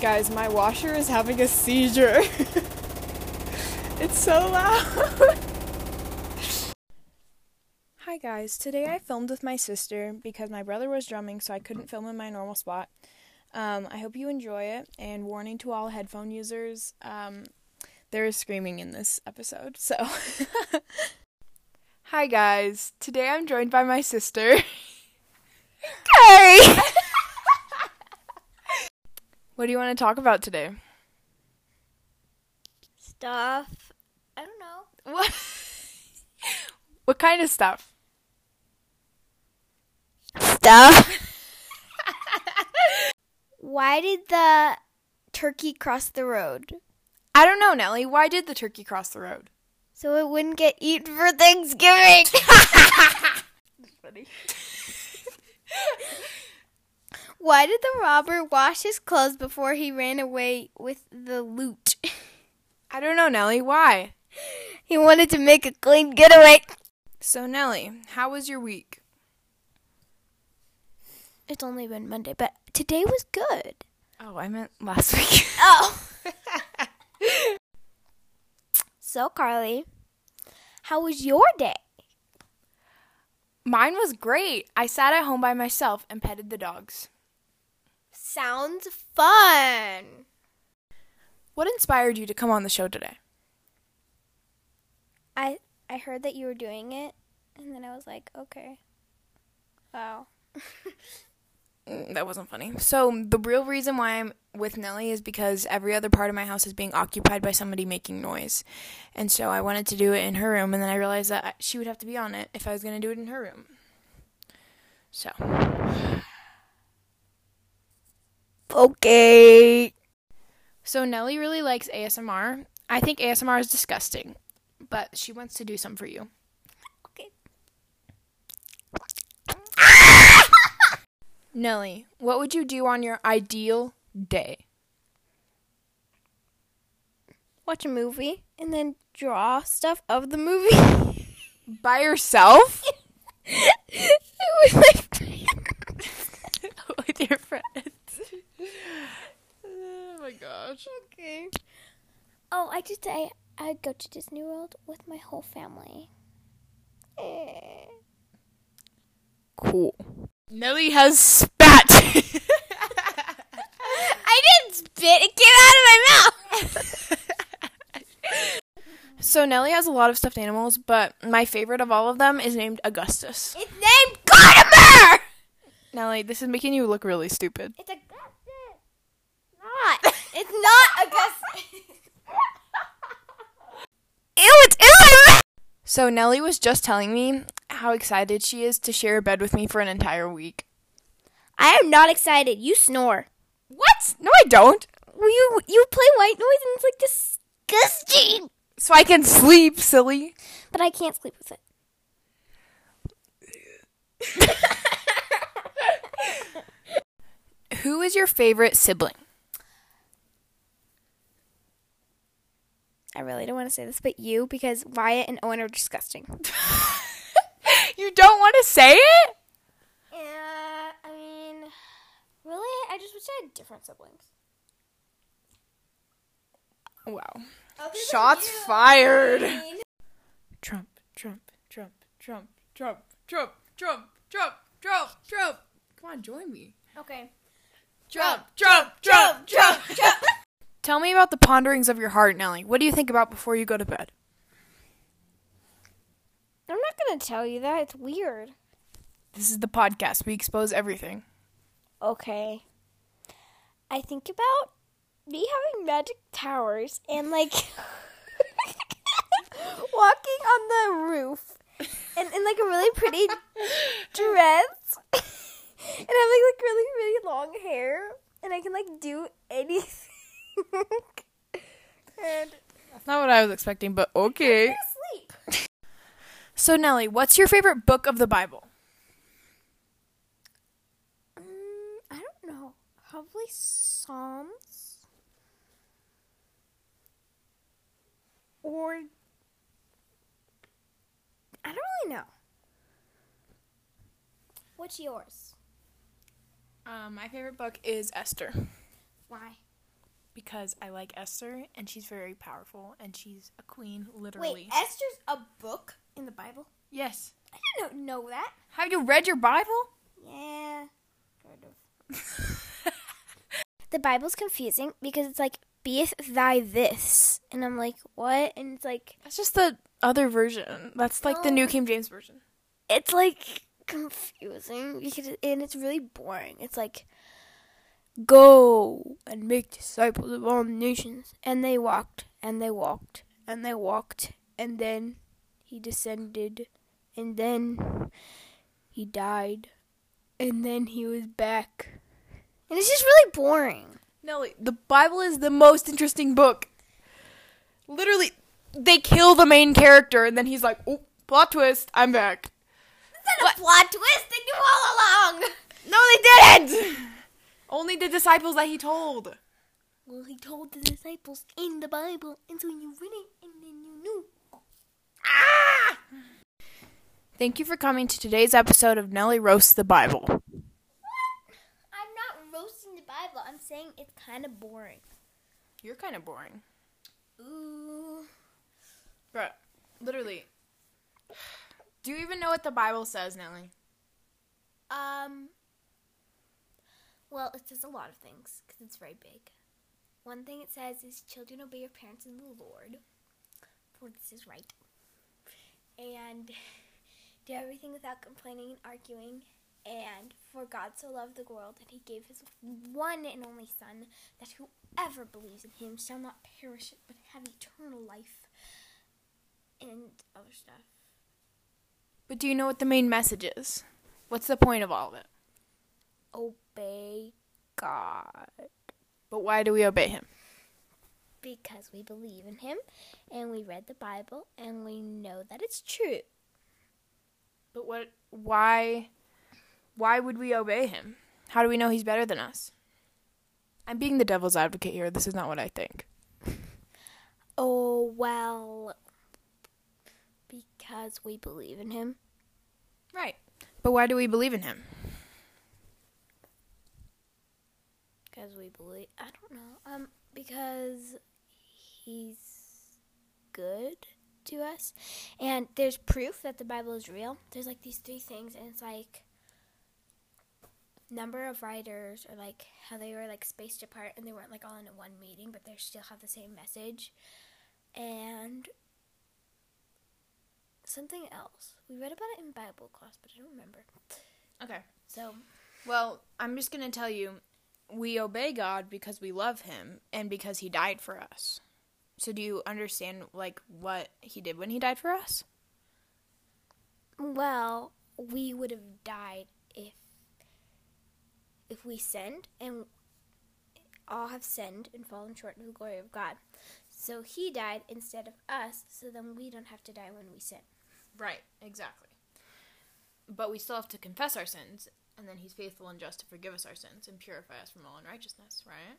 Guys, my washer is having a seizure. it's so loud. Hi guys, today I filmed with my sister because my brother was drumming, so I couldn't film in my normal spot. Um, I hope you enjoy it, and warning to all headphone users, um, there is screaming in this episode, so. Hi guys, today I'm joined by my sister. Carrie! What do you want to talk about today? Stuff. I don't know. What? what kind of stuff? Stuff. Why did the turkey cross the road? I don't know, Nellie. Why did the turkey cross the road? So it wouldn't get eaten for Thanksgiving. That's funny. Why did the robber wash his clothes before he ran away with the loot? I don't know, Nellie. Why? He wanted to make a clean getaway. So, Nellie, how was your week? It's only been Monday, but today was good. Oh, I meant last week. Oh. so, Carly, how was your day? Mine was great. I sat at home by myself and petted the dogs. Sounds fun. What inspired you to come on the show today? I I heard that you were doing it, and then I was like, okay. Wow. Mm, That wasn't funny. So, the real reason why I'm with Nellie is because every other part of my house is being occupied by somebody making noise. And so I wanted to do it in her room, and then I realized that she would have to be on it if I was going to do it in her room. So, Okay. so Nellie really likes ASMR. I think ASMR is disgusting, but she wants to do some for you. Okay. Nellie, what would you do on your ideal day? Watch a movie and then draw stuff of the movie. By yourself? With my friends. With your friends. oh my gosh. Okay. I just I I'd go to Disney World with my whole family. Eh. Cool. Nellie has spat. I didn't spit. It came out of my mouth. so Nellie has a lot of stuffed animals, but my favorite of all of them is named Augustus. It's named Gardner. Nellie, this is making you look really stupid. It's Augustus. Not. It's not Augustus. Ew, it's. So Nellie was just telling me how excited she is to share a bed with me for an entire week. I am not excited. You snore. What? No, I don't. You you play white noise and it's like disgusting. So I can sleep, silly. But I can't sleep with it. Who is your favorite sibling? I really don't want to say this, but you because Wyatt and Owen are disgusting. You don't want to say it? Yeah, I mean, really, I just wish I had different siblings. Wow. Shots fired. Trump, Trump, Trump, Trump, Trump, Trump, Trump, Trump, Trump, Trump. Come on, join me. Okay. Trump, Trump, Trump, Trump, Trump. Tell me about the ponderings of your heart, Nellie. What do you think about before you go to bed? I'm not gonna tell you that. It's weird. This is the podcast. We expose everything. Okay. I think about me having magic towers and like walking on the roof and in like a really pretty dress and having like really really long hair and I can like do anything. And That's not what I was expecting, but okay. sleep. So, Nellie, what's your favorite book of the Bible? Mm, I don't know. Probably Psalms. Or I don't really know. What's yours? Um, my favorite book is Esther. Why? Because I like Esther and she's very powerful and she's a queen, literally. Wait, Esther's a book in the Bible? yes. I didn't know that. Have you read your Bible? Yeah, sort of. the Bible's confusing because it's like, beeth thy this. And I'm like, what? And it's like, That's just the other version. That's like the New King James version. it's like confusing because it, and it's really boring. It's like go and make disciples of all nations. And they walked and they walked and they walked and then he descended and then he died and then he was back. And it's just really boring. Nellie, the Bible is the most interesting book. Literally, they kill the main character and then he's like, oh, plot twist, I'm back. Is that a plot twist? They knew all along. No, they didn't! Only the disciples that he told. Well, he told the disciples in the Bible, and so you read it, and then you knew. Ah! Thank you for coming to today's episode of Nellie Roasts the Bible. What? I'm not roasting the Bible. I'm saying it's kind of boring. You're kind of boring. Ooh. Bruh, literally. Do you even know what the Bible says, Nellie? Um. Well, it says a lot of things because it's very big. One thing it says is, "Children, obey your parents in the Lord, for this is right." And do everything without complaining and arguing. And for God so loved the world that He gave His one and only Son, that whoever believes in Him shall not perish but have eternal life. And other stuff. But do you know what the main message is? What's the point of all of it? Obey God. But why do we obey him? because we believe in him and we read the Bible and we know that it's true. But what why why would we obey him? How do we know he's better than us? I'm being the devil's advocate here. This is not what I think. Oh, well, because we believe in him. Right. But why do we believe in him? Because we believe, I don't know, um, because he's good to us. And there's proof that the Bible is real. There's like these three things, and it's like number of writers, or like how they were like spaced apart and they weren't like all in one meeting, but they still have the same message. And something else. We read about it in Bible class, but I don't remember. Okay. So, Well, I'm just going to tell you we obey God because we love him and because he died for us. So do you understand like what he did when he died for us? well, we would have died if if we sinned and all have sinned and fallen short of the glory of God. So he died instead of us, so then we don't have to die when we sin. Right, exactly. But we still have to confess our sins, and then he's faithful and just to forgive us our sins and purify us from all unrighteousness, right?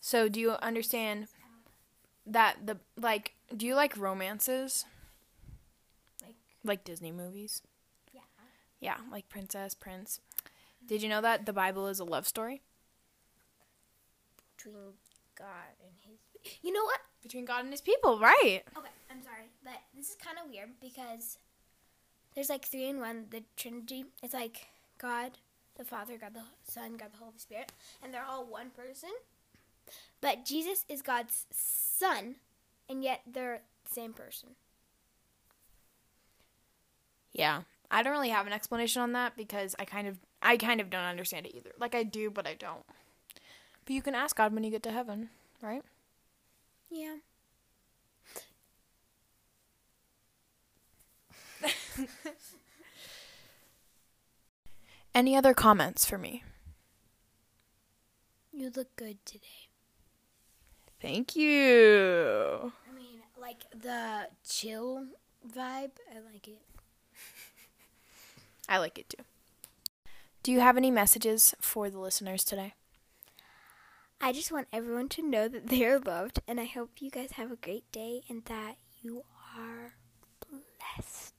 So, do you understand that the like do you like romances? Like Like Disney movies? yeah. Yeah, like Princess, Prince. Did you know that the Bible is a love story Between God and his You know what? between God and his people, right? Okay, I'm sorry, but this is kind of weird because there's like three in one, the Trinity. It's like God, the Father, God the Son, God the Holy Spirit, and they're all one person. But Jesus is God's Son, and yet they're the same person. Yeah. I don't really have an explanation on that because I kind of I kind of don't understand it either. Like I do, but I don't. But you can ask God when you get to heaven, right? Yeah. Any other comments for me? You look good today. Thank you. I mean, like the chill vibe, I like it. I like it too. Do you have any messages for the listeners today? I just want everyone to know that they are loved, and I hope you guys have a great day and that you are blessed.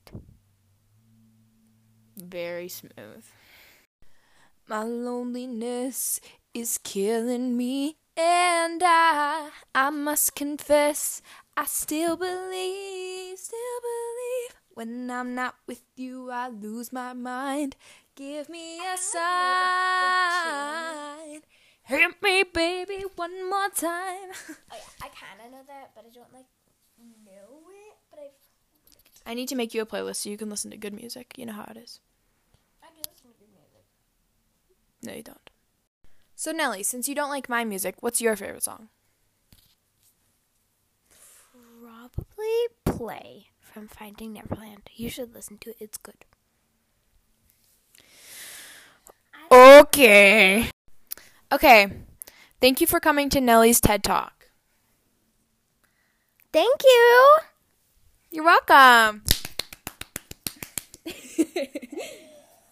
Very smooth. My loneliness is killing me. And I, I must confess, I still believe, still believe. When I'm not with you, I lose my mind. Give me a sign. Hit me, baby, one more time. Oh, yeah, I kind of know that, but I don't like know it. But I've I need to make you a playlist so you can listen to good music. You know how it is. I do listen to good music. No, you don't. So, Nellie, since you don't like my music, what's your favorite song? Probably play from Finding Neverland. You should listen to it. It's good. Okay. Okay. Thank you for coming to Nellie's TED Talk. Thank you. You're welcome.